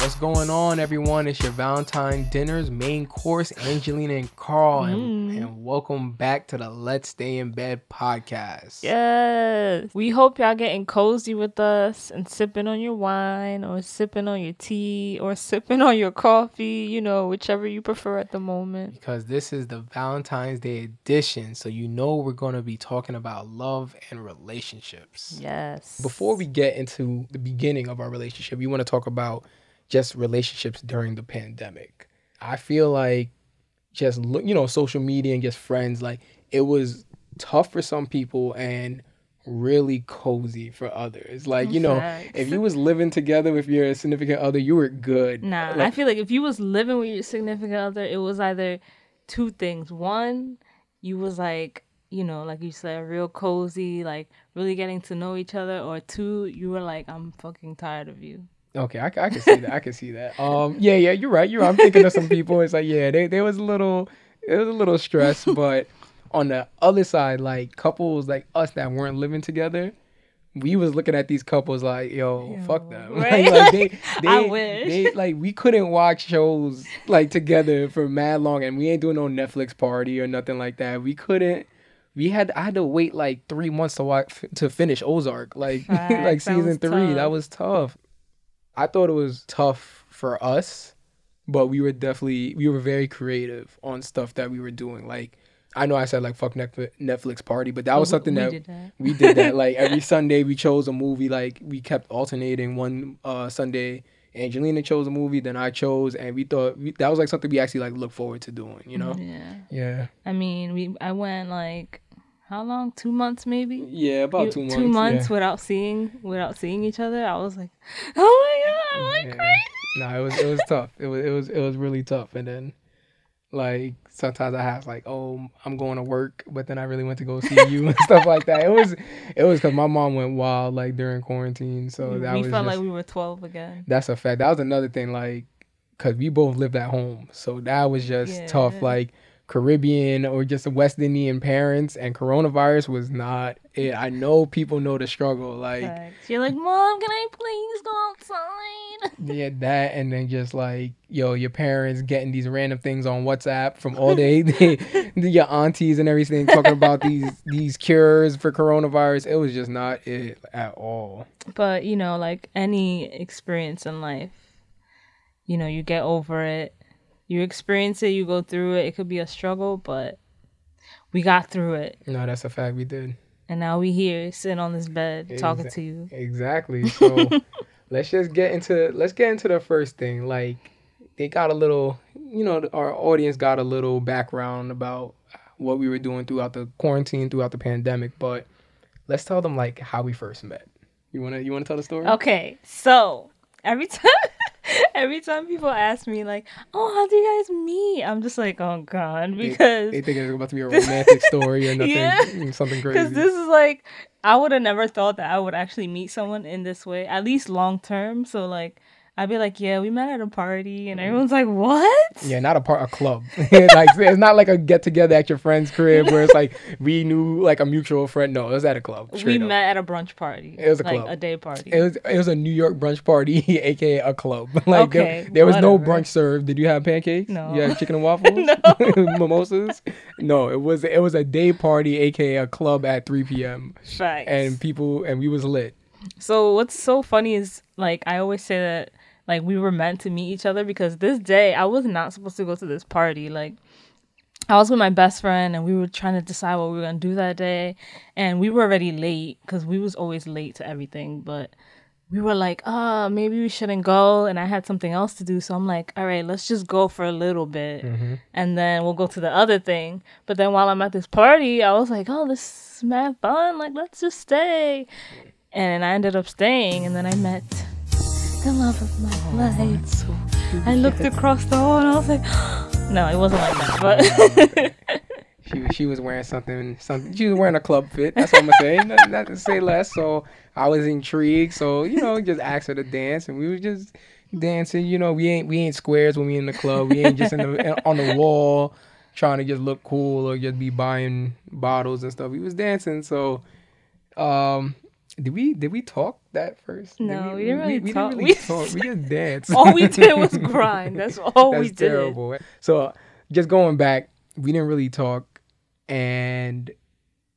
What's going on, everyone? It's your Valentine dinner's main course, Angelina and Carl, and, mm. and welcome back to the Let's Stay in Bed podcast. Yes. We hope y'all getting cozy with us and sipping on your wine or sipping on your tea or sipping on your coffee, you know, whichever you prefer at the moment. Because this is the Valentine's Day edition, so you know we're going to be talking about love and relationships. Yes. Before we get into the beginning of our relationship, we want to talk about just relationships during the pandemic. I feel like just look, you know, social media and just friends, like it was tough for some people and really cozy for others. Like, you know, Facts. if you was living together with your significant other, you were good. Nah, I feel like if you was living with your significant other, it was either two things. One, you was like, you know, like you said, real cozy, like really getting to know each other, or two, you were like, I'm fucking tired of you. Okay, I can see that. I can see that. Um, yeah, yeah, you're right. You're. Right. I'm thinking of some people. It's like, yeah, they there was a little, it was a little stress, but on the other side, like couples like us that weren't living together, we was looking at these couples like, yo, fuck them. right? Like, like, they, they, I wish. they, like we couldn't watch shows like together for mad long, and we ain't doing no Netflix party or nothing like that. We couldn't. We had I had to wait like three months to watch to finish Ozark, like like season three. That was tough. I thought it was tough for us, but we were definitely we were very creative on stuff that we were doing. Like I know I said like fuck Netflix party, but that was Oh, we- something we that did that. we did that. Like every Sunday we chose a movie. Like we kept alternating. One uh, Sunday Angelina chose a movie, then I chose, and we thought we, that was like something we actually like look forward to doing. You know? Yeah. Yeah. I mean, we I went like how long? Two months maybe. Yeah, about You- two months. Two months yeah. without seeing without seeing each other. I was like, oh my god, I'm like Yeah. crazy. No, it was it was tough. It was it was it was really tough. And then like sometimes I have like, oh, I'm going to work, but then I really went to go see you and stuff like that. It was it was because my mom went wild like during quarantine, so that we was felt just, like we were twelve again. that's a fact. That was another thing, like, cause we both lived at home, so that was just tough. Like Caribbean or just West Indian parents, and coronavirus was not it. I know people know the struggle, like. You're like, mom, can I please go outside? Yeah, that and then just like yo, your parents getting these random things on WhatsApp from all day, they, your aunties and everything talking about these these cures for coronavirus. It was just not it at all. But you know, like any experience in life, you know, you get over it. You experience it, you go through it. It could be a struggle, but we got through it. No, that's a fact. We did And now we here sitting on this bed talking to you. exactly. So let's just get into let's get into the first thing. Like they got a little, you know, our audience got a little background about what we were doing throughout the quarantine, throughout the pandemic. But let's tell them like how we first met. You wanna you wanna tell the story? Okay, so every time every time people ask me like, "Oh, how do you guys meet?" I'm just like, "Oh god," They- because they think it's about to be a romantic story or nothing, Yeah. Mm, something because this is like I would have never thought that I would actually meet someone in this way, at least long term. So like I'd be like, "Yeah, we met at a party," and mm. everyone's like, "What?" yeah, not a part, a club. like it's not like a get together at your friend's crib where it's like we knew like a mutual friend. No, it was at a club. We up. met at a brunch party. It was a like club. a day party. It was it was a New York brunch party, aka a club. like Okay, there, there was no brunch served. Did you have pancakes? No. You had chicken and waffles? No. Mimosas? No, it was it was a day party, aka a club at 3 p.m. Facts. and people and we was lit. So what's so funny is like I always say that like we were meant to meet each other because this day I was not supposed to go to this party. Like I was with my best friend and we were trying to decide what we were gonna do that day, and we were already late because we was always late to everything. But we were like, ah, maybe we shouldn't go, and I had something else to do, so I'm like, all right, let's just go for a little bit, and then we'll go to the other thing. But then while I'm at this party, I was like, oh, this is mad fun. Like, let's just stay and I ended up staying and then I met the love of my life. So I looked across the hall and I was like, no, it wasn't like that, but She she was wearing something something. She was wearing a club fit. That's what I'm gonna say. Not, not to say less. So I was intrigued. So you know, just asked her to dance, and we was just dancing. You know, we ain't we ain't squares when we in the club. We ain't just in the on the wall trying to just look cool or just be buying bottles and stuff. We was dancing. So um, did we did we talk that first? Did No, we didn't really we, talk. didn't We- really talk. We just danced. all we did was grind. That's all That's we did. terrible. So just going back, we didn't really talk, and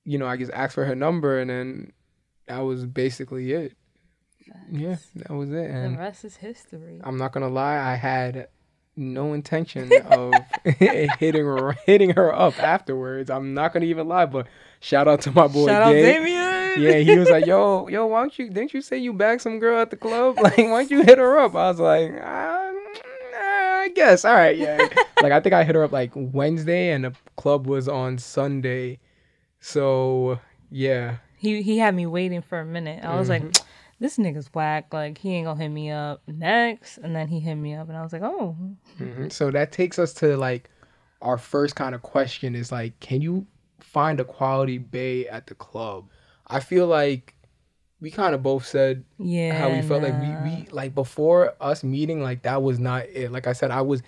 you know, I just asked for her number, and then that was basically it. Yeah, that was it. And The rest is history. I'm not gonna lie, I had no intention of hitting her hitting her up afterwards. I'm not gonna even lie, but shout out to my boy Shout out Gabe. Yeah, he was like, "Yo, yo, why don't you? Didn't you say you bagged some girl at the club? Like, why don't you hit her up?" I was like, uh, I guess. All right, yeah. like, I think I hit her up like Wednesday, and the club was on Sunday. So yeah, He he had me waiting for a minute. I was Mm-hmm. like, this nigga's whack. Like he ain't gonna hit me up next. And then he hit me up, and I was like, oh, Mhm. so that takes us to like our first kind of question is like, can you find a quality bae at the club? I feel like we kind of both said yeah. how we felt like we, we like before us meeting like that was not it like i said i was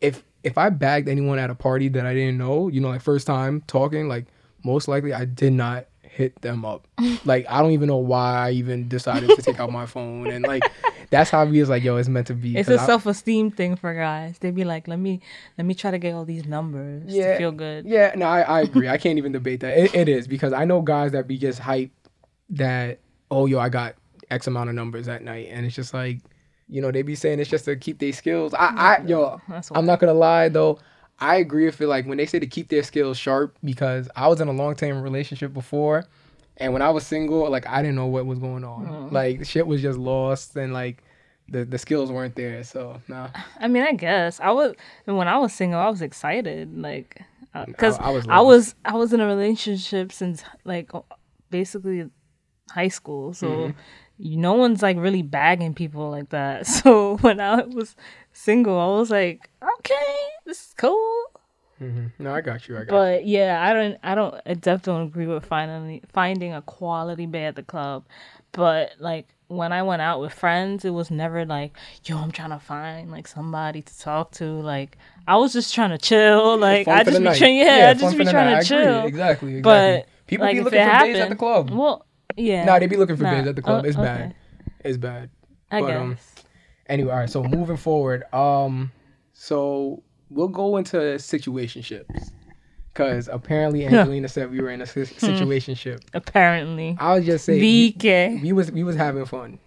if if i bagged anyone at a party that i didn't know you know like first time talking like most likely i did not hit them up like i don't even know why i even decided to take out my phone and like that's how we was like yo it's meant to be It's a self esteem thing for guys. They'd be like, let me let me try to get all these numbers Yeah. to feel good. Yeah, no, I, I agree. I can't even debate that. It, it is because I know guys that be just hype that oh yo I got X amount of numbers at night, and it's just like you know they be saying it's just to keep their skills. I, I yo I'm not gonna lie though. I agree with it. Like when they say to keep their skills sharp, because I was in a long term relationship before, and when I was single, like I didn't know what was going on. Like shit was just lost, and like the the skills weren't there. So nah, I mean, I guess I was when I was single, I was excited, like, because I- I was I was I was in a relationship since like basically high school, so Mm-hmm. no one's like really bagging people like that. So when I was single, I was like, okay, this is cool. hmm no, I got you. I got But yeah, I don't, I don't, I definitely don't agree with finding finding a quality bae at the club. But like when I went out with friends, it was never like, yo, I'm trying to find like somebody to talk to. Like I was just trying to chill. Like I just be trying, yeah, I just be trying to I agree. chill. Exactly, exactly. But people like, be looking for baes at the club. Well, yeah. Nah, they be looking for Nah. baes at the club. Oh, it's bad. It's bad. I but, guess. um, Anyway, all right. So moving forward, um, so we'll go into situationships because apparently Angelina said we were in a si- Hmm. situationship. Apparently, I'll just say we, VK. we was we was having fun.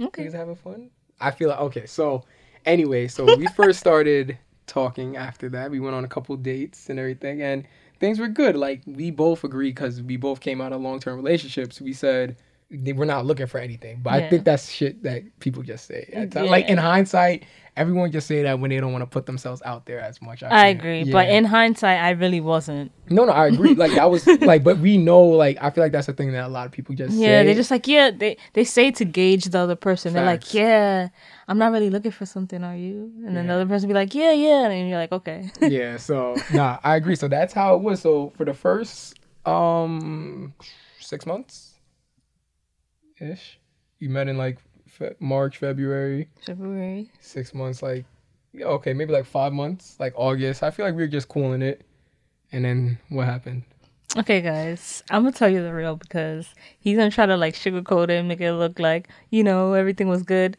Okay, we was having fun. I feel like okay. So anyway, so we first started talking after that. We went on a couple dates and everything, and things were good. Like we both agreed because we both came out of long term relationships. We said we're not looking for anything, but I think that's shit that people just say. times. Like in hindsight, everyone just say that when they don't want to put themselves out there as much. I think. agree, but in hindsight, I really wasn't. no, no, I agree. Like I was like, but we know, like I feel like that's the thing that a lot of people just Yeah, say. they just like yeah. They they say to gauge the other person. They're like, yeah, I'm not really looking for something. Are you? And then the other person be like, yeah, yeah, and you're like, okay. yeah so nah i agree so that's how it was so for the first um six months ish you met in like fe- march february February. six months like okay maybe like five months like august i feel like we were just cooling it and then what happened Okay, guys, I'm gonna tell you the real because he's gonna try to like sugarcoat it and make it look like you know everything was good.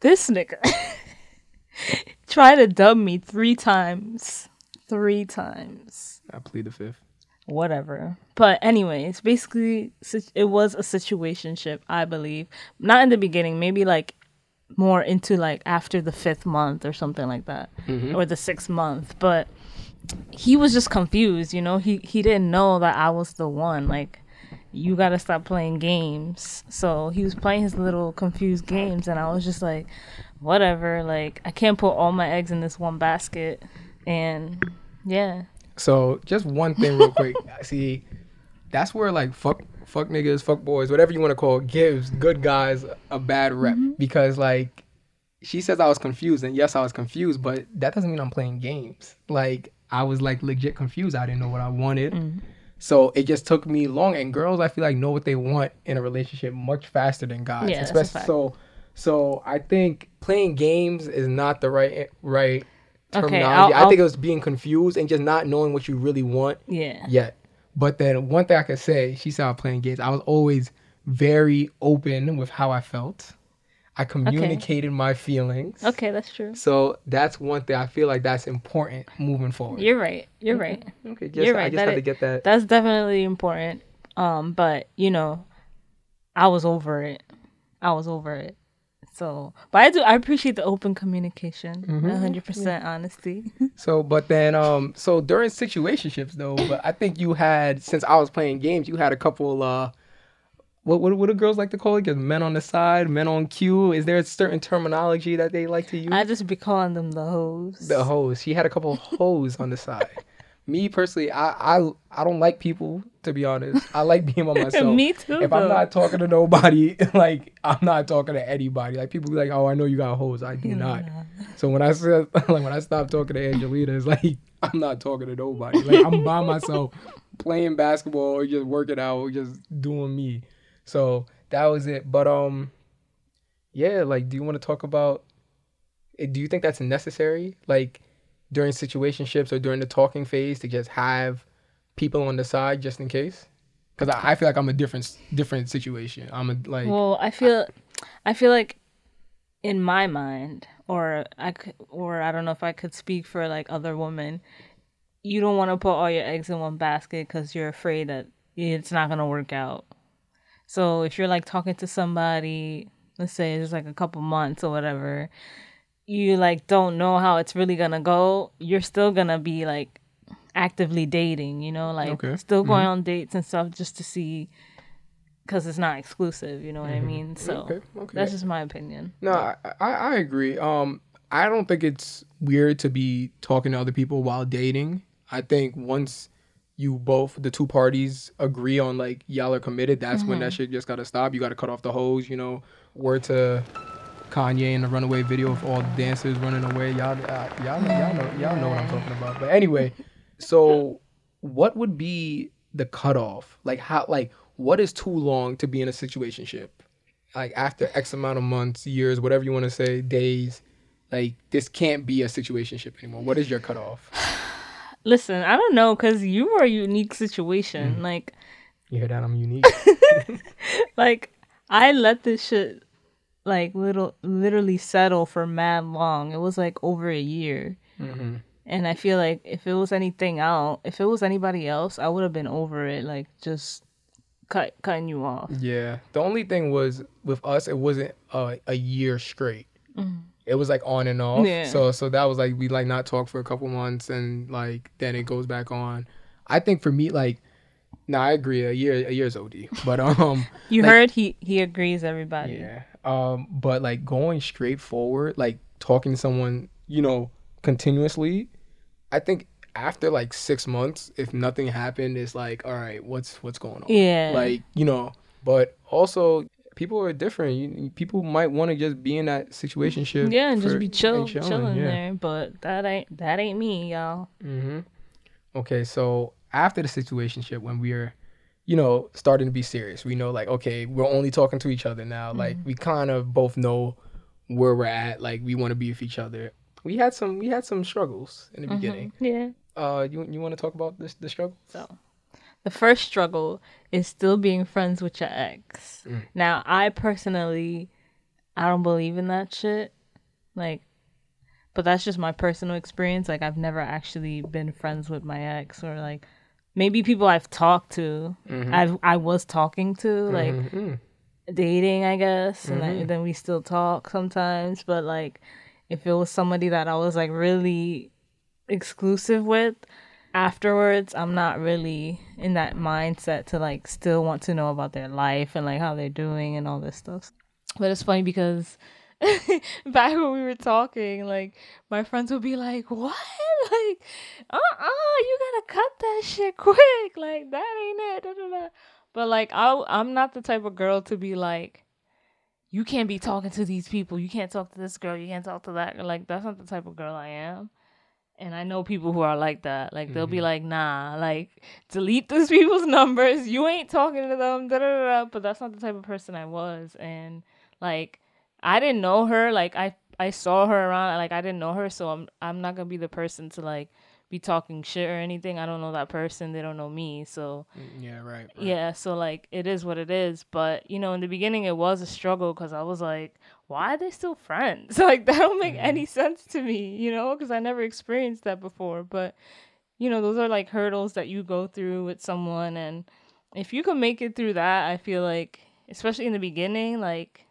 This nigga tried to dub me three times. Three times. i plead the fifth whatever. But anyways, basically it was a situationship, I believe. Not in the beginning, maybe like more into like after the fifth month or something like that, mm-hmm. or the sixth month. But he was just confused, you know. He he didn't know that I was the one. Like you got to stop playing games. So he was playing his little confused games, and I was just like, whatever. Like I can't put all my eggs in this one basket, and yeah. So just one thing real quick. See, that's where like fuck fuck niggas, fuck boys, whatever you want to call it, gives good guys a bad rep because like she says I was confused and yes I was confused, but that doesn't mean I'm playing games. Like I was like legit confused. I didn't know what I wanted. So it just took me long and girls I feel like know what they want in a relationship much faster than guys. Yeah, Especially so so I think playing games is not the right right Okay, terminology. I'll- I think it was being confused and just not knowing what you really want Yeah. yet. But then one thing I could say, she was playing games. I was always very open with how I felt. I communicated my feelings. Okay, that's true. So that's one thing I feel like that's important moving forward. You're right. You're right. okay, just, You're right. I just That had to get that. That's definitely important. Um, but you know, I was over it. I was over it. So, but I do. I appreciate the open communication, Mm-hmm. 100 percent honesty. So, but then, um, so during situationships though, but I think you had since I was playing games, you had a couple. uh what, what, what do girls like to call it? Just men on the side, men on cue. Is there a certain terminology that they like to use? I just be calling them the hoes. the hoes. She had a couple hoes on the side. Me personally, I, I I don't like people to be honest. I like being by myself. Me too. If I'm not talking to nobody, like I'm not talking to anybody. Like people be like, "Oh, I know you got hoes." I do not. So when I said, like when I stopped talking to Angelina, it's like I'm not talking to nobody. Like I'm by myself, playing basketball or just working out or just doing me. So that was it. But um, yeah. Like, do you want to talk about? eh, Do you think that's necessary? Like during situationships or during the talking phase to just have people on the side just in case? Because I, I feel like I'm a different different situation. I'm a like Well, I feel, I feel like, in my mind, or I could, or I don't know if I could speak for like other women. You don't want to put all your eggs in one basket because you're afraid that it's not gonna work out. So if you're like talking to somebody, let's say it's like a couple months or whatever, you like don't know how it's really gonna go. You're still gonna be like actively dating, you know, like Okay. still going mm-hmm. on dates and stuff just to see because it's not exclusive. You know what I mm-hmm. mean? So okay, okay. that's just my opinion. No, I, I I agree. Um, I don't think it's weird to be talking to other people while dating. I think once you both the two parties agree on like y'all are committed, that's when that mm-hmm. shit just gotta stop. You gotta cut off the hoes. You know, where to Kanye in the Runaway video of all the dancers running away. Y'all, uh, y'all, know, y'all know, y'all know what I'm talking about. But anyway, so what would be the cutoff? Like how, like what is too long to be in a situationship? like after X amount of months, years, whatever you want to say, days, like this can't be a situationship anymore. What is your cutoff? Listen, I don't know because you are a unique situation. Mm. Like, You hear that? I'm unique. like I let this shit like little literally settle for mad long. It was like over a year. hmm And I feel like if it was anything else, if it was anybody else, I would have been over it. Like just cut cutting you off. Yeah. The only thing was with us, it wasn't a, a year straight. It was like on and off. Yeah. So so that was like we like not talk for a couple months and like then it goes back on. I think for me like, no, I agree. A year a year's OD. But um. You Like- heard he he agrees. Everybody. Yeah. Um, but like going straight forward, like talking to someone, you know, continuously, I think after like six months, if nothing happened, it's like, all right, what's what's going on? Yeah. Like, you know, but also people are different. You, people might want to just be in that situationship. Yeah, and just be chill, chilling, chilling yeah. there. But that ain't that ain't me, y'all. Mm-hmm. Okay, so after the situationship, when we're, you know, starting to be serious, we know like, okay, we're only talking to each other now. Like we kind of both know where we're at. Like we want to be with each other. We had some we had some struggles in the beginning. Yeah. Uh, you you want to talk about this the struggle? So, the first struggle is still being friends with your ex. Mm. Now, I personally, I don't believe in that shit. Like, but that's just my personal experience. Like, I've never actually been friends with my ex, or like, maybe people I've talked to, mm-hmm. I've I was talking to, mm-hmm. like Mhm. dating, I guess, and then- mm-hmm. then we still talk sometimes. But like, if it was somebody that I was like really exclusive with, afterwards, I'm not really in that mindset to like still want to know about their life and like how they're doing and all this stuff. But it's funny because back when we were talking, like my friends would be like, "What? Like, uh, uh you gotta cut that shit quick. Like that ain't it." Da, da, da. But like, I I'm not the type of girl to be like, "You can't be talking to these people. You can't talk to this girl. You can't talk to that." Like that's not the type of girl I am. And I know people who are like that. Like they'll be like, "Nah, like delete those people's numbers. You ain't talking to them." Da, da, da. But that's not the type of person I was. And like I didn't know her. Like I I saw her around. Like I didn't know her, so I'm I'm not gonna be the person to like be talking shit or anything. I don't know that person. They don't know me. So Mm, Yeah, right. right. yeah, so like it is what it is. But you know, in the beginning, it was a struggle because I was like, why are they still friends? Like that don't make any sense to me, you know, because I never experienced that before. But you know, those are like hurdles that you go through with someone, and if you can make it through that, I feel like, especially in the beginning, like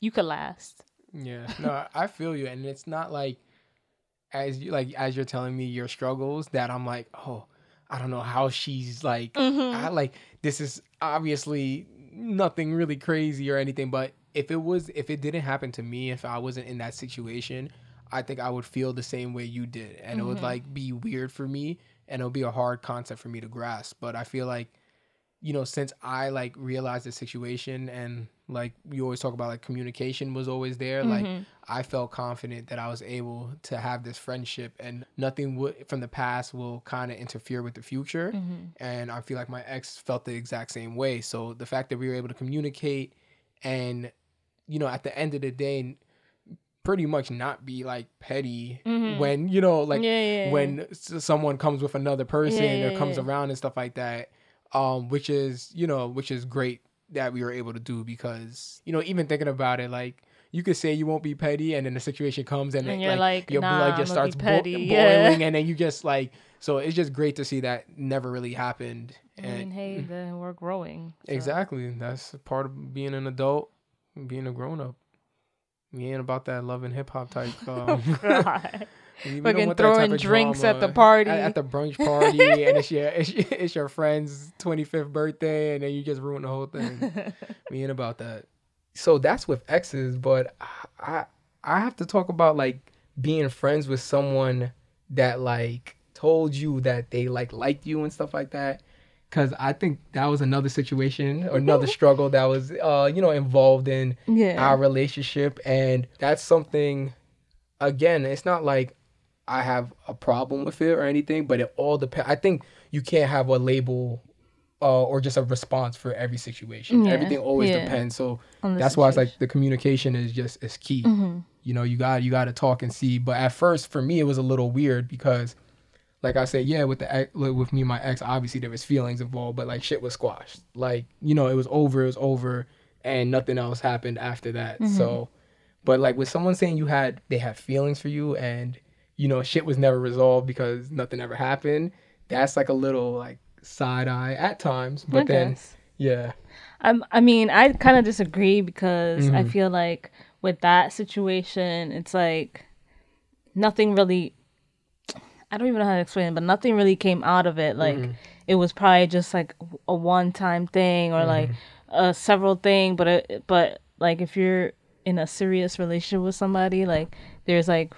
you could last. Yeah, no, I- feel you, and it's not like as you like as you're telling me your struggles that I'm like, oh, I don't know how she's like, Mm-hmm. I like this is obviously nothing really crazy or anything, but if it was, if it didn't happen to me, if I wasn't in that situation, I think I would feel the same way you did, and it would like be weird for me, and it would be a hard concept for me to grasp. But I feel like you know, since I like realized the situation and like you always talk about like communication was always there, like mm-hmm. I felt confident that I was able to have this friendship and nothing would from the past will kind of interfere with the future. Mm-hmm. And I feel like my ex felt the exact same way. So the fact that we were able to communicate and you know, at the end of the day pretty much not be like petty mm-hmm. when you know like Yeah, yeah, yeah. when s- someone comes with another person or comes around and stuff like that um which is you know which is great that we were able to do because you know even thinking about it like you could say you won't be petty and then the situation comes and, And it, you're like, your "Nah, blood just starts bo- petty," boiling and then you just like so it's just great to see that never really happened I and mean, hey, then we're growing. so. exactly that's part of being an adult being a grown-up we ain't about that love and hip-hop type um, God. Don't Fucking want that type throwing drinks at the party. At, at the brunch party, and it's your it's, your- it's your friend's twenty fifth birthday, and then you just ruin the whole thing. we ain't about that. So that's with exes, but I I have to talk about like being friends with someone that like told you that they like liked you and stuff like that. Cause I think that was another situation or another struggle that was uh you know involved in Yeah. our relationship and that's something again it's not like i have a problem with it or anything but it all depends i think you can't have a label uh, or just a response for every situation Yeah, everything always yeah. depends so that's why it's like the communication is just is key Mm-hmm. you know you got you got to talk and see but at first for me it was a little weird because like I said, yeah, with the ex- with me and my ex, obviously there was feelings involved, but like shit was squashed. Like you know, it was over, it was over, and nothing else happened after that. So, but like with someone saying you had they had feelings for you, and you know shit was never resolved because nothing ever happened. That's like a little like side eye at times, but I then guess. yeah, I'm, I mean, I kind of disagree because I Mhm. feel like with that situation, it's like nothing really. I don't even know how to explain it, but nothing really came out of it. Like mm-hmm. it was probably just like a one-time thing or like mm-hmm. a several thing. But it, but like if you're in a serious relationship with somebody, like there's like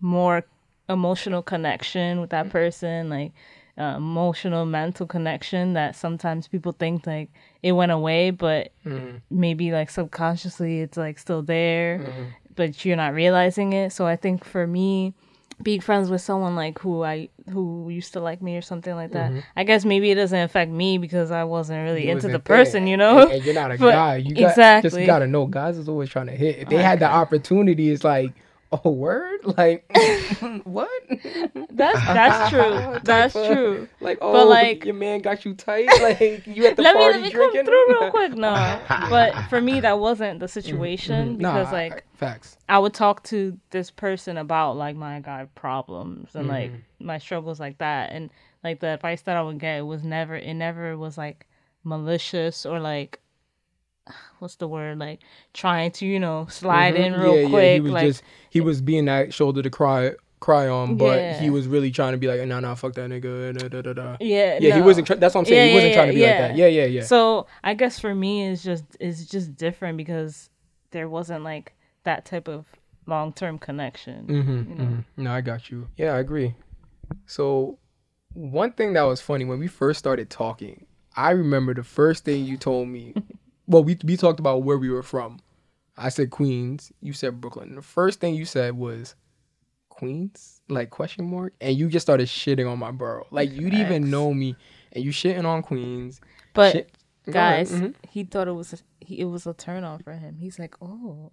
more emotional connection with that mm-hmm. person, like uh, emotional mental connection that sometimes people think like it went away, but mm-hmm. maybe like subconsciously it's like still there, mm-hmm. but you're not realizing it. So I think for me, being friends with someone like who I who used to like me or something like that, I guess maybe it doesn't affect me because I wasn't really It into wasn't the there. person, you know. and, and you're not a But- guy. You got, just gotta know, guys is always trying to hit. If they had the opportunity, it's like, oh, word, like what? That's that's true. That's true. Like, oh, but like- your man got you tight. Like you at the let me party let me drinking. come through real quick. No, but for me that wasn't the situation Nah, because I- like I- facts. I would talk to this person about like my God problems and like Mm-hmm. my struggles like that, and like the advice that I would get was never it never was like malicious or like what's the word like trying to you know slide in Mhm. real yeah, quick Yeah, he was like just he was being that shoulder to cry cry on, but Yeah. he was really trying to be like, nah, nah, fuck that nigga. Da, da, da, da. yeah Yeah, he wasn't. Try- that's what I'm saying. Yeah, he wasn't yeah, trying to be like that. Yeah, yeah, yeah. So I guess for me, it's just it's just different because there wasn't like that type of long term connection. Mm-hmm, you know? No, I got you. Yeah, I agree. So, one thing that was funny when we first started talking, I remember the first thing you told me. well, we we talked about where we were from. I said Queens. You said Brooklyn. The first thing you said was Queens, like question mark, and you just started shitting on my borough. Like you didn't even know me, and you shitting on Queens. But Shit- guys, Mhm. he thought it was a, he, it was a turn on for him. He's like, oh,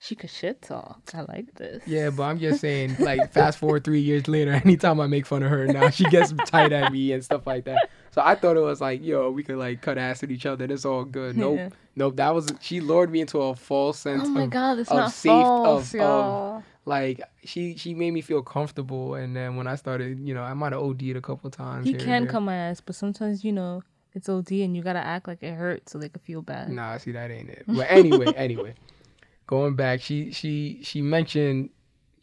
She could shit talk. I like this. Yeah, but I'm just saying, like, fast forward three years later, anytime I make fun of her, now she gets tight at me and stuff like that. So I thought it was like, yo, we could like cut ass at each other. It's all good. Nope, Yeah. nope. That was she lured me into a false sense Oh my of god, it's of not safe- false, of- y'all. like she she made me feel comfortable. And then when I started, you know, I might have OD'd a couple times. he can come my ass, but sometimes you know it's OD and you gotta act like it hurts so they could feel bad. Nah, see that ain't it. But anyway, anyway, going back, she she she mentioned,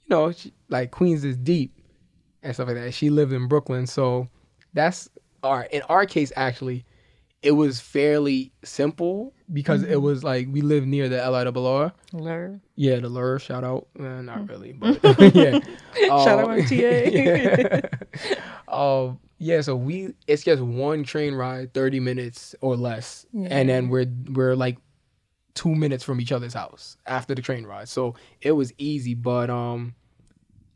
you know, she, like Queens is deep and stuff like that. She lived in Brooklyn, so that's our in our case actually, it was fairly simple because it was like we lived near the LIRR. Lure. Yeah, the lure. Shout out. Uh, not really, but yeah. Shout out Um, TA. yeah. um, yeah. So we it's just one train ride, thirty minutes or less, and then we're we're like two minutes from each other's house after the train ride. So it was easy, but um,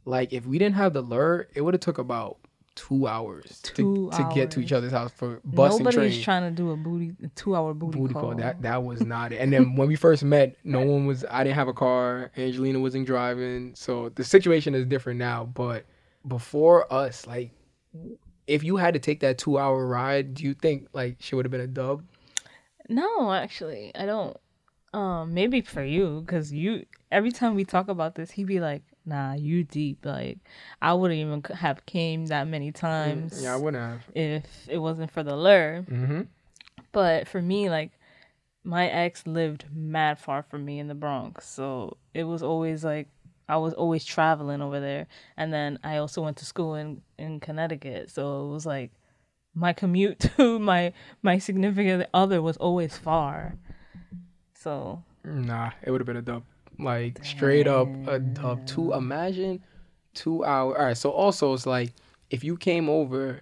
like if we didn't have the lure, it would have took about two hours Two to, to get to each other's house for bus and Nobody's train trying to do a booty a two hour booty, booty call. call. That that was not it. And then when we first met, no one was. I didn't have a car. Angelina wasn't driving, so the situation is different now. But before us, like, if you had to take that two hour ride, do you think like she would have been a dub? No, actually, I don't. Um, maybe for you, cause you every time we talk about this, he'd be like, "Nah, you deep." Like, I wouldn't even have came that many times Yeah, I wouldn't have. if it wasn't for the lure. Mm-hmm. But for me, like, my ex lived mad far from me in the Bronx, so it was always like I was always traveling over there, and then I also went to school in in Connecticut, so it was like my commute to my my significant other was always far. So Nah, it would have been a dub. Like straight up a dub. Two imagine two hour. All right. So also it's like if you came over,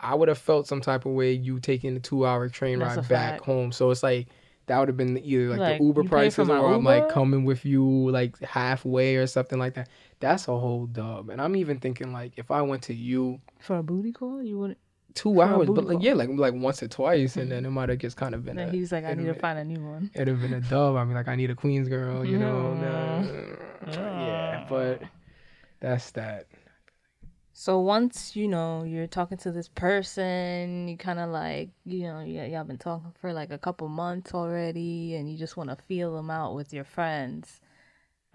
I would have felt some type of way you taking the two hour train That's ride back fact. home. So it's like that would have been either like, Like, the Uber prices or I'm like coming with you like halfway or something like that. That's a whole dub. And I'm even thinking like if I went to you for a booty call, you wouldn't. Two hours, but like call. yeah, like like once or twice, and then it might have just kind of been. And a, he's like, I need to find a new one. it'd have been a dub. I mean, like I need a Queens girl, you know. Mm. the- yeah, but that's that. So once you know you're talking to this person, you kind of like you know yeah y'all been talking for like a couple months already, and you just want to feel them out with your friends.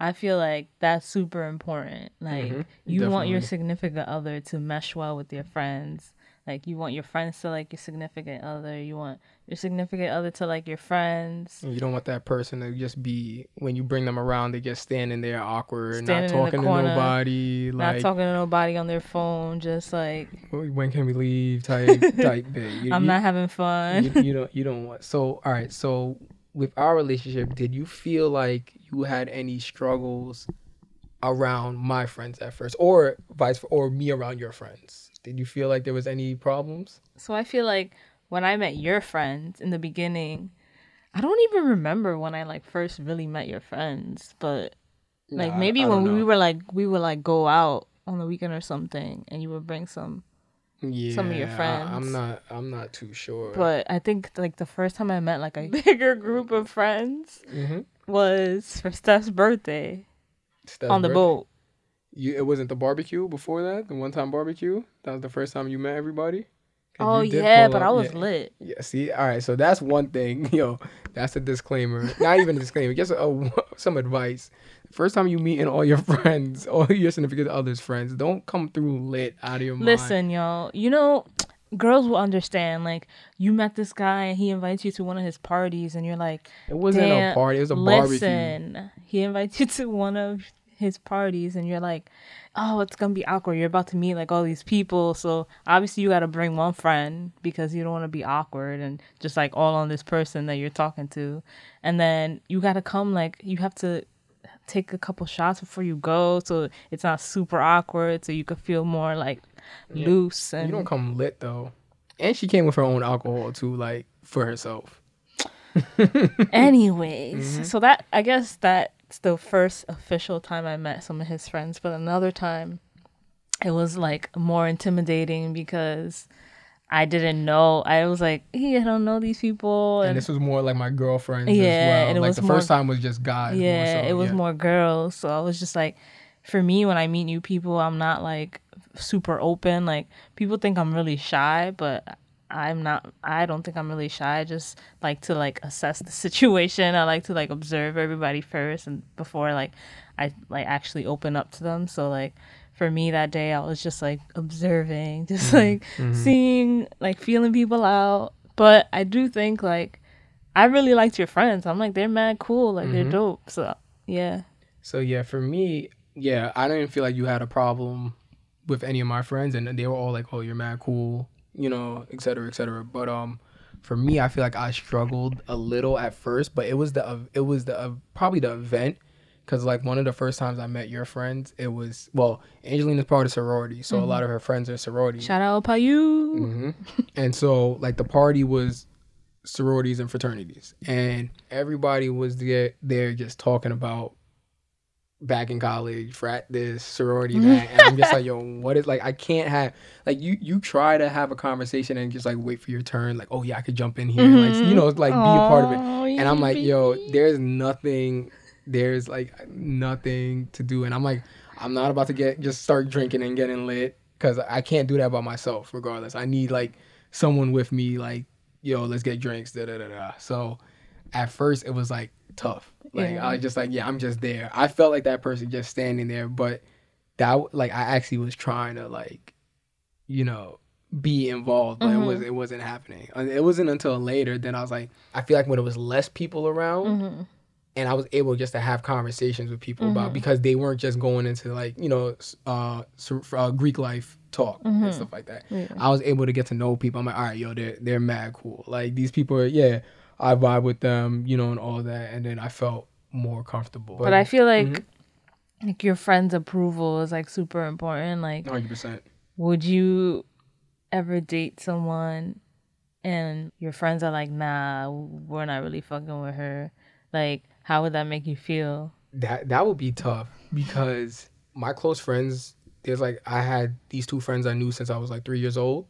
I feel like that's super important. Like Mhm, you want your significant other to mesh well with your friends. Like you want your friends to like your significant other. You want your significant other to like your friends. You don't want that person to just be when you bring them around, they just standing there awkward, Standing not talking to corner, nobody. Not Like, talking to nobody on their phone. Just like when can we leave? Type type bit. You, I'm you- not having fun. you, you don't you don't want so all right so with our relationship did you feel like you had any struggles around my friends at first or vice or me around your friends did you feel like there was any problems So I feel like when I met your friends in the beginning, I don't even remember when I like first really met your friends, but like Nah, maybe I when we were like we would like go out on the weekend or something and you would bring some yeah some of your friends. i'm not i'm not too sure but I think like the first time I met like a bigger group of friends Mhm. was for Steph's birthday Steph's on the birthday. boat. You it wasn't the barbecue before that the one time barbecue that was the first time you met everybody. Oh yeah, but up- I was yeah. lit. Yeah, see, all right, so that's one thing, yo. That's a disclaimer. Not even a disclaimer, just a, some advice. First time you meeting all your friends, all your significant others' friends, don't come through lit out of your mind. Listen, y'all. You know, girls will understand. Like, you met this guy and he invites you to one of his parties, and you're like, it wasn't a party; it was a barbecue. listen. He invites you to one of his parties, and you're like, oh, it's gonna be awkward. You're about to meet like all these people, so obviously you got to bring one friend because you don't want to be awkward and just like all on this person that you're talking to, and then you got to come like you have to take a couple shots before you go so it's not super awkward so you could feel more like loose and You don't come lit though, and she came with her own alcohol too, like for herself. anyways Mm-hmm. so that i guess that's the first official time i met some of his friends but another time it was like more intimidating because I didn't know. I was like, hey, I don't know these people. And, And, this was more like my girlfriends Yeah, as well. and it like was the more- first time was just guys. yeah, so, it was yeah. more girls. So I was just like, for me, when I meet new people, I'm not like super open. Like people think I'm really shy, but I'm not. I don't think I'm really shy. I just like to like assess the situation. I like to like observe everybody first, and before like I like actually open up to them. So like for me that day, I was just like observing, just mm-hmm. like mm-hmm. seeing, like feeling people out. But I do think like I really liked your friends. I'm like they're mad cool, like they're mm-hmm. dope. So yeah. So yeah, for me, yeah, I didn't feel like you had a problem with any of my friends, and they were all like, "Oh, you're mad cool," you know, et cetera, et cetera. But um, for me, I feel like I struggled a little at first, but it was the it was the uh, probably the event. Cause like one of the first times I met your friends, it was well, Angelina's part of sorority, so a lot of her friends are sorority. Shout out Payu. hmm And so like the party was sororities and fraternities, and everybody was there there just talking about back in college, frat this, sorority mm-hmm. that, and I'm just like, yo, what is like? I can't have like you you try to have a conversation and just like wait for your turn, like oh yeah, I could jump in here, like you know, mm-hmm. like be a part of it. And I'm like, yo, there's nothing, there's like nothing to do. And I'm like, I'm not about to get, just start drinking and getting lit because I can't do that by myself, regardless. I need like someone with me, like, yo, let's get drinks, da da da da. So at first it was like tough. Like, Yeah. I was just like, yeah, I'm just there. I felt like that person just standing there, but that, like, I actually was trying to, like, you know, be involved, but it was it wasn't happening. It wasn't until later then I was like, I feel like when it was less people around, Mhm. and I was able just to have conversations with people about because they weren't just going into like you know uh, uh Greek life talk and stuff like that. Yeah. I was able to get to know people. I'm like, all right, yo, they're they're mad cool. Like these people are, yeah, I vibe with them, you know, and all that. And then I felt more comfortable. But I feel like Mm-hmm. like your friend's approval is like super important. Like, 100. percent would you ever date someone and your friends are like, nah, we're not really fucking with her? Like, how would that make you feel? That that would be tough because my close friends, there's like I had these two friends I knew since I was like three years old,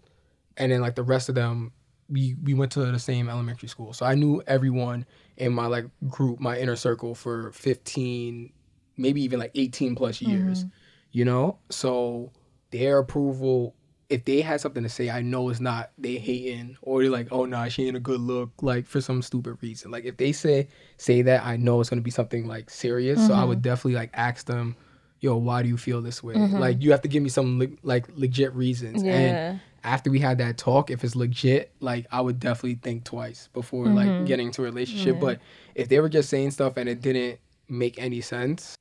and then like the rest of them, we we went to the same elementary school, so I knew everyone in my like group, my inner circle for 15, maybe even like 18 plus mm-hmm. years, you know. So their approval, if they had something to say, I know it's not they hating or they're like, oh nah, she ain't a good look, like for some stupid reason. Like if they say say that, I know it's gonna be something like serious. So I would mm-hmm. definitely like ask them, yo, why do you feel this way? Mm-hmm. Like you have to give me some le- like legit reasons. Yeah. And after we had that talk, if it's legit, like I would definitely think twice before like mm-hmm. getting into a relationship. Yeah. But if they were just saying stuff and it didn't make any sense,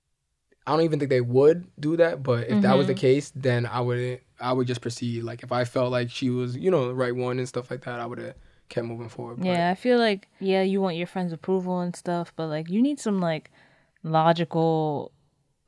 I don't even think they would do that. But if that was the mm-hmm. case, then I would I would just proceed. Like if I felt like she was, you know, the right one and stuff like that, I would have kept moving forward. But Yeah, I feel like yeah, you want your friends' approval and stuff, but like you need some like logical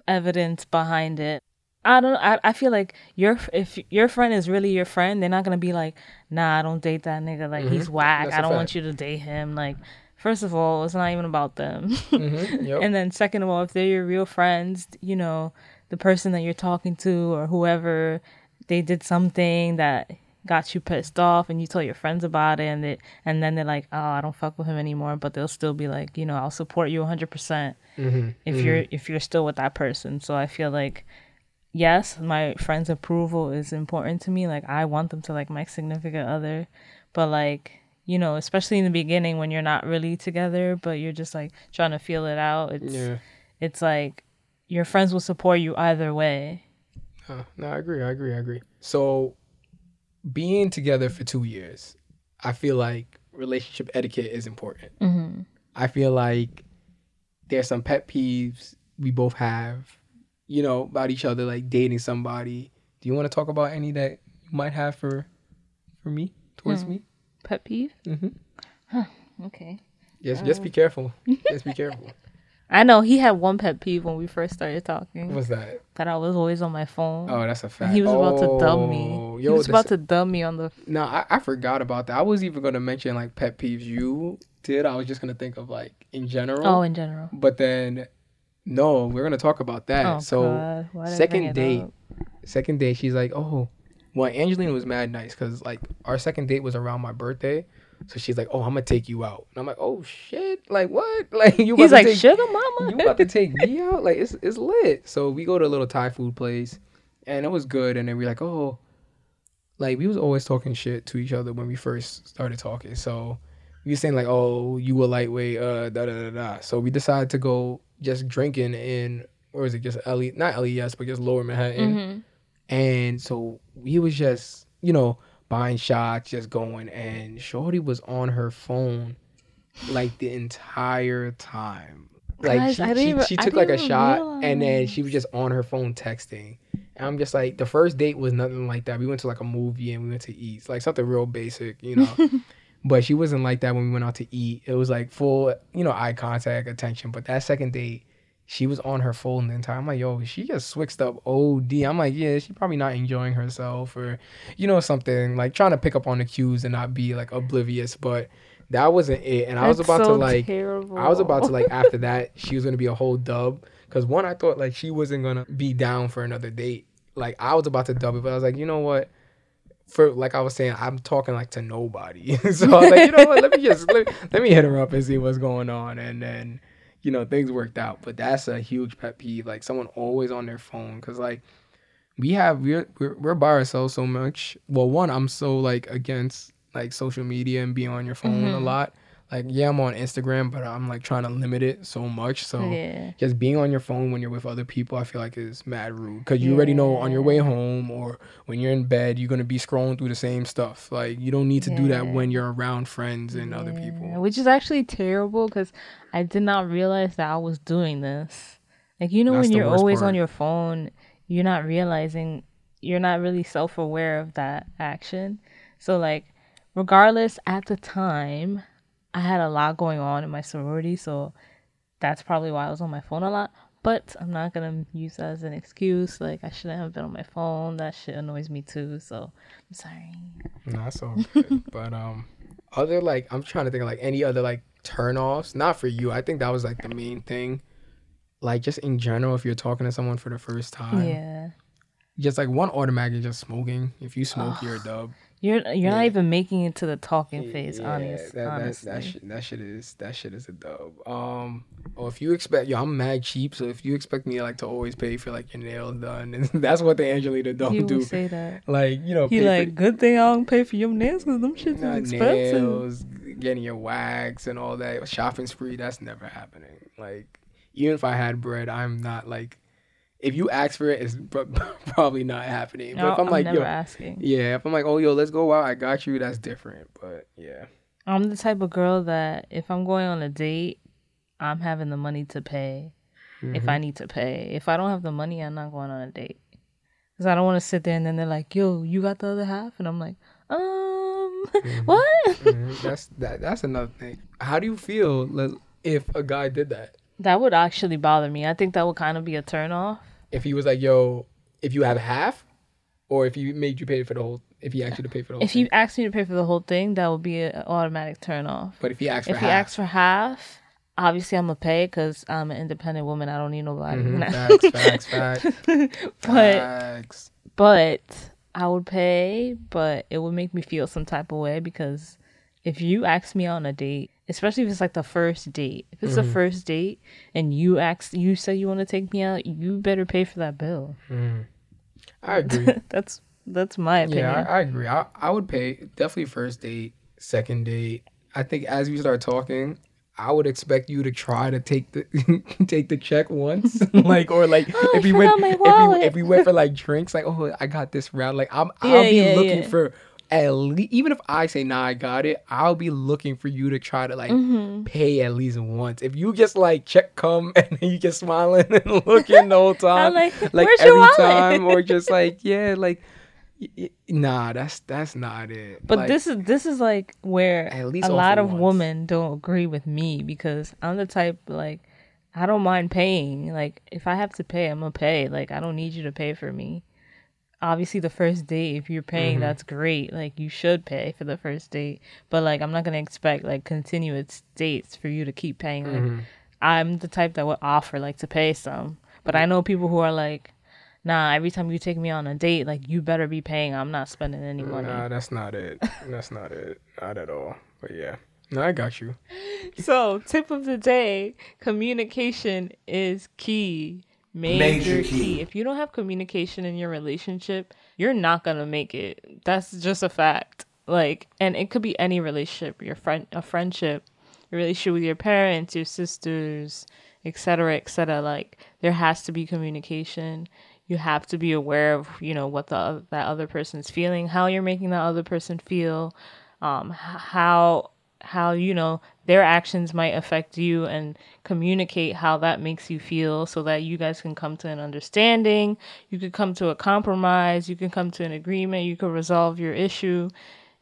evidence behind it. I don't. I, I feel like your if your friend is really your friend, they're not gonna be like, nah, I don't date that nigga. Like he's whack. Mm-hmm. That's I don't want you to date him. Like, first of all, it's not even about them. Mhm, yep. And then second of all, if they're your real friends, you know, the person that you're talking to or whoever, they did something that got you pissed off and you tell your friends about it and it and then they're like, Oh, I don't fuck with him anymore, but they'll still be like, you know, I'll support you hundred percent Mhm, if you're if you're still with that person. So I feel like yes, my friend's approval is important to me. Like I want them to like my significant other. But like, you know, especially in the beginning when you're not really together, but you're just like trying to feel it out. It's yeah. it's like your friends will support you either way. Uh, no, I agree. I agree. I agree. So, being together for two years, I feel like relationship etiquette is important. Mm-hmm. I feel like there's some pet peeves we both have, you know, about each other, like dating somebody. Do you want to talk about any that you might have for, for me, towards me? Pet peeve? Mm-hmm. Okay. Just, just be careful. Just be careful. I know he had one pet peeve when we first started talking. What's that? That I was always on my phone. Oh, that's a fact. he was about to dub Oh, me. he was about to dub me on the No, I, I forgot about that. I was even gonna mention like pet peeves you did. I was just gonna think of like in general. Oh, in general. But then, no, we're gonna talk about that. Oh, so God. Why did I bring second date, up? second date, she's like, "Oh, well, Angelina was mad nice because like our second date was around my birthday. So she's like, "Oh, I'm gonna take you out," and I'm like, "Oh shit! Like what? Like you?" He's about like take, sugar mama. you about to take me out? Like it's it's lit. So we go to a little Thai food place, and it was good. And then we're like, oh, like we was always talking shit to each other when we first started talking. So we were saying like, oh, you a lightweight, uh, da da da da. So we decided to go just drinking in, or is it just LE, not LES, but just Lower Manhattan. hmm And so he was just, you know, buying shots, just going. And Shorty was on her phone like the entire time. Like Guys, she, she, even- she took like a shot and then she was just on her phone texting. And I'm just like, the first date was nothing like that. We went to like a movie and we went to eat. It's like something real basic, you know. but she wasn't like that when we went out to eat. It was like full, you know, eye contact, attention. But that second date, she was on her phone the entire. I'm like, yo, she just switched up OD. I'm like, yeah, she probably not enjoying herself or, you know, something like trying to pick up on the cues and not be like oblivious. But that wasn't it. And I was about to like, terrible. I was about to like after that, she was gonna be a whole dub. Cause one, I thought like she wasn't gonna be down for another date. Like I was about to dub it, but I was like, you know what? For like I was saying, I'm talking like to nobody. so I was like, you know what? Let me just let, let me hit her up and see what's going on. And then, you know, things worked out. But that's a huge pet peeve. Like someone always on their phone. Cause like we have we're we're, we're by ourselves so much. Well, one, I'm so like against like social media and being on your phone a Mhm. lot. Like yeah, I'm on Instagram, but I'm like trying to limit it so much. So yeah. just being on your phone when you're with other people, I feel like is mad rude because you already know on your way home or when you're in bed, you're gonna be scrolling through the same stuff. Like you don't need to do that when you're around friends and other people. Which is actually terrible because I did not realize that I was doing this. Like, you know, That's when you're always part. on your phone, you're not realizing, you're not really self aware of that action. So, like, regardless, at the time, I had a lot going on in my sorority. So, that's probably why I was on my phone a lot. But I'm not to use that as an excuse. Like, I shouldn't have been on my phone. That shit annoys me too. So, I'm sorry. No, that's all good. but um, other like I'm trying to think of like any other like turn offs. Not for you. I think that was like the main thing. Like just in general, if you're talking to someone for the first time, Yeah. just like one automatic is just smoking. If you smoke, you're a dub. You're you're Yeah. not even making it to the talking phase, Yeah, honest, that, that, honestly. that, shit, that shit is that shit is a dub. Um, or if you expect, yo, I'm mad cheap, so if you expect me like to always pay for like your nails done, and that's what the Angelina don't he do. say that. Like you know, He like, good thing I don't pay for your nails because them shits for is expensive. nails, getting your wax and all that shopping spree. That's never happening. Like even if I had bread, I'm not like. If you ask for it, it's probably not happening. But No, if I'm, like, never yo, asking. yeah, if I'm like, oh, yo, let's go out, I got you. That's different. But yeah. I'm the type of girl that if I'm going on a date, I'm having the money to pay. If Mm-hmm. I need to pay, if I don't have the money, I'm not going on a date. Cause I don't want to sit there and then they're like, "Yo, you got the other half," and I'm like, "Um, what?" Mhm, That's that. That's another thing. How do you feel if a guy did that? That would actually bother me. I think that would kind of be a turn off. If he was like, "Yo, if you have half," or if he made you pay for the whole, if he asked you to pay for the whole If thing. he asked me to pay for the whole thing, that would be an automatic turn off. but if he asked for If he half, asks for half, obviously I'm gonna pay because I'm an independent woman. I don't need nobody. Mhm, facts, facts, facts, but facts. but I would pay, but it would make me feel some type of way because if you ask me on a date, especially if it's like the first date, if it's the Mm-hmm. first date and you ask, you say you want to take me out, you better pay for that bill. Mhm. I agree. that's that's my opinion. yeah, I, I agree. I, I would pay definitely first date, second date. I think as we start talking, I would expect you to try to take the take the check once, like or like Oh, if we went if we if we went for like drinks, like oh I got this round, like I'm I'll be yeah, looking yeah. for at least even if I say nah I got it, I'll be looking for you to try to like Mhm. pay at least once. If you just like check come and then you just smiling and looking the whole time, I'm like, like every time, or just like yeah, like y- y- nah, that's that's not it. But Like, this is this is like where At least a lot of once. women don't agree with me because I'm the type like I don't mind paying. Like if I have to pay, I'm gonna pay. Like I don't need you to pay for me. Obviously, the first date, if you're paying, Mm-hmm. that's great. Like you should pay for the first date. But like I'm not gonna expect like continuous dates for you to keep paying. Like Mhm. I'm the type that would offer like to pay some. But I know people who are like, nah, every time you take me on a date, like you better be paying. I'm not spending any money. Nah, that's not it. that's not it. Not at all. But yeah. No, I got you. So, tip of the day communication is key. Major, Major key. key. If you don't have communication in your relationship, you're not going to make it. That's just a fact. Like, and it could be any relationship, your friend, a friendship, your relationship with your parents, your sisters, etc., etc. Like, there has to be communication. You have to be aware of, you know, what the that other person's feeling, how you're making that other person feel, um, how how you know their actions might affect you and communicate how that makes you feel so that you guys can come to an understanding you could come to a compromise you can come to an agreement you could resolve your issue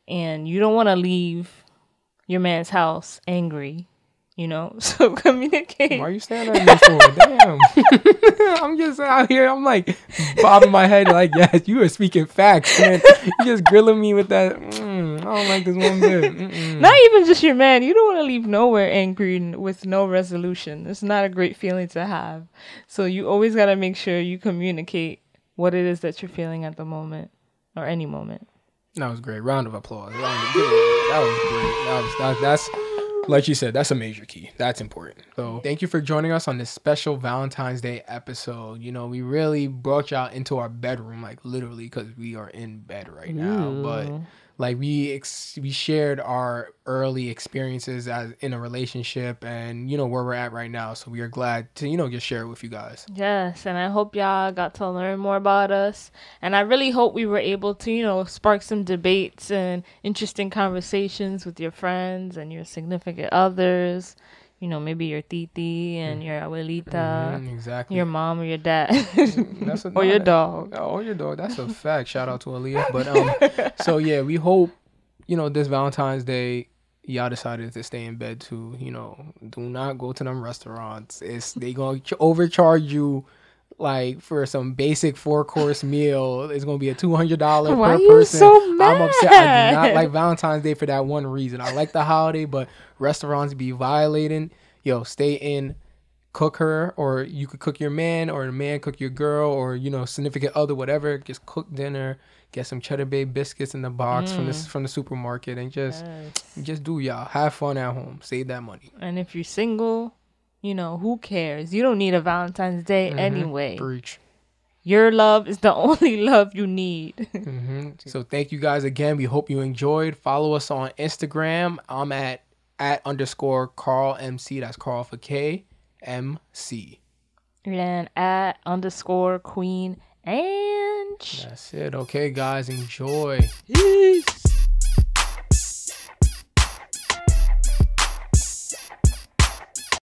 and you don't want to leave your man's house angry you know so communicate Why are you staring at me for? Damn. I'm just out here. I'm like bobbing my head like, yes, you are speaking facts, man. You just grilling me with that. Mm, don't like this one bit. Mm-mm. not even just your man you don't want to leave nowhere angry and with no resolution it's not a great feeling to have so you always got to make sure you communicate what it is that you're feeling at the moment or any moment That was great. Round of applause. Round of, that was great. That was that, that's like you said. That's a major key. That's important. So thank you for joining us on this special Valentine's Day episode. You know, we really brought y'all into our bedroom, like literally, because we are in bed right now. But like we ex- we shared our early experiences as in a relationship, and you know where we're at right now. So we are glad to you know just share it with you guys. Yes, and I hope y'all got to learn more about us. And I really hope we were able to, you know, spark some debates and interesting conversations with your friends and your significant others. You know, maybe your titi and your abuelita, Mm, exactly. your mom or your dad, That's a- or your dog. Oh, your dog. That's a fact. Shout out to Aaliyah. But um, so yeah, we hope you know this Valentine's Day, y'all decided to stay in bed too. You know, do not go to them restaurants. It's they gonna overcharge you. Like for some basic four course meal, it's gonna be a two hundred dollar per you person. so I'm upset. I do not like Valentine's Day for that one reason. I like the holiday, but restaurants be violating. Yo, stay in cook her or you could cook your man or the man cook your girl or you know significant other whatever just cook dinner get some cheddar bay biscuits in the box from the mm. from the supermarket and just just do y'all have fun at home save that money And if you're single, you know, who cares? You don't need a Valentine's Day anyway. breach Your love is the only love you need. hmm so thank you guys again. We hope you enjoyed. Follow us on instagram. I'm at at underscore carl mc that's carl for k m c. And at underscore queen and that's it. Okay guys enjoy. Peace.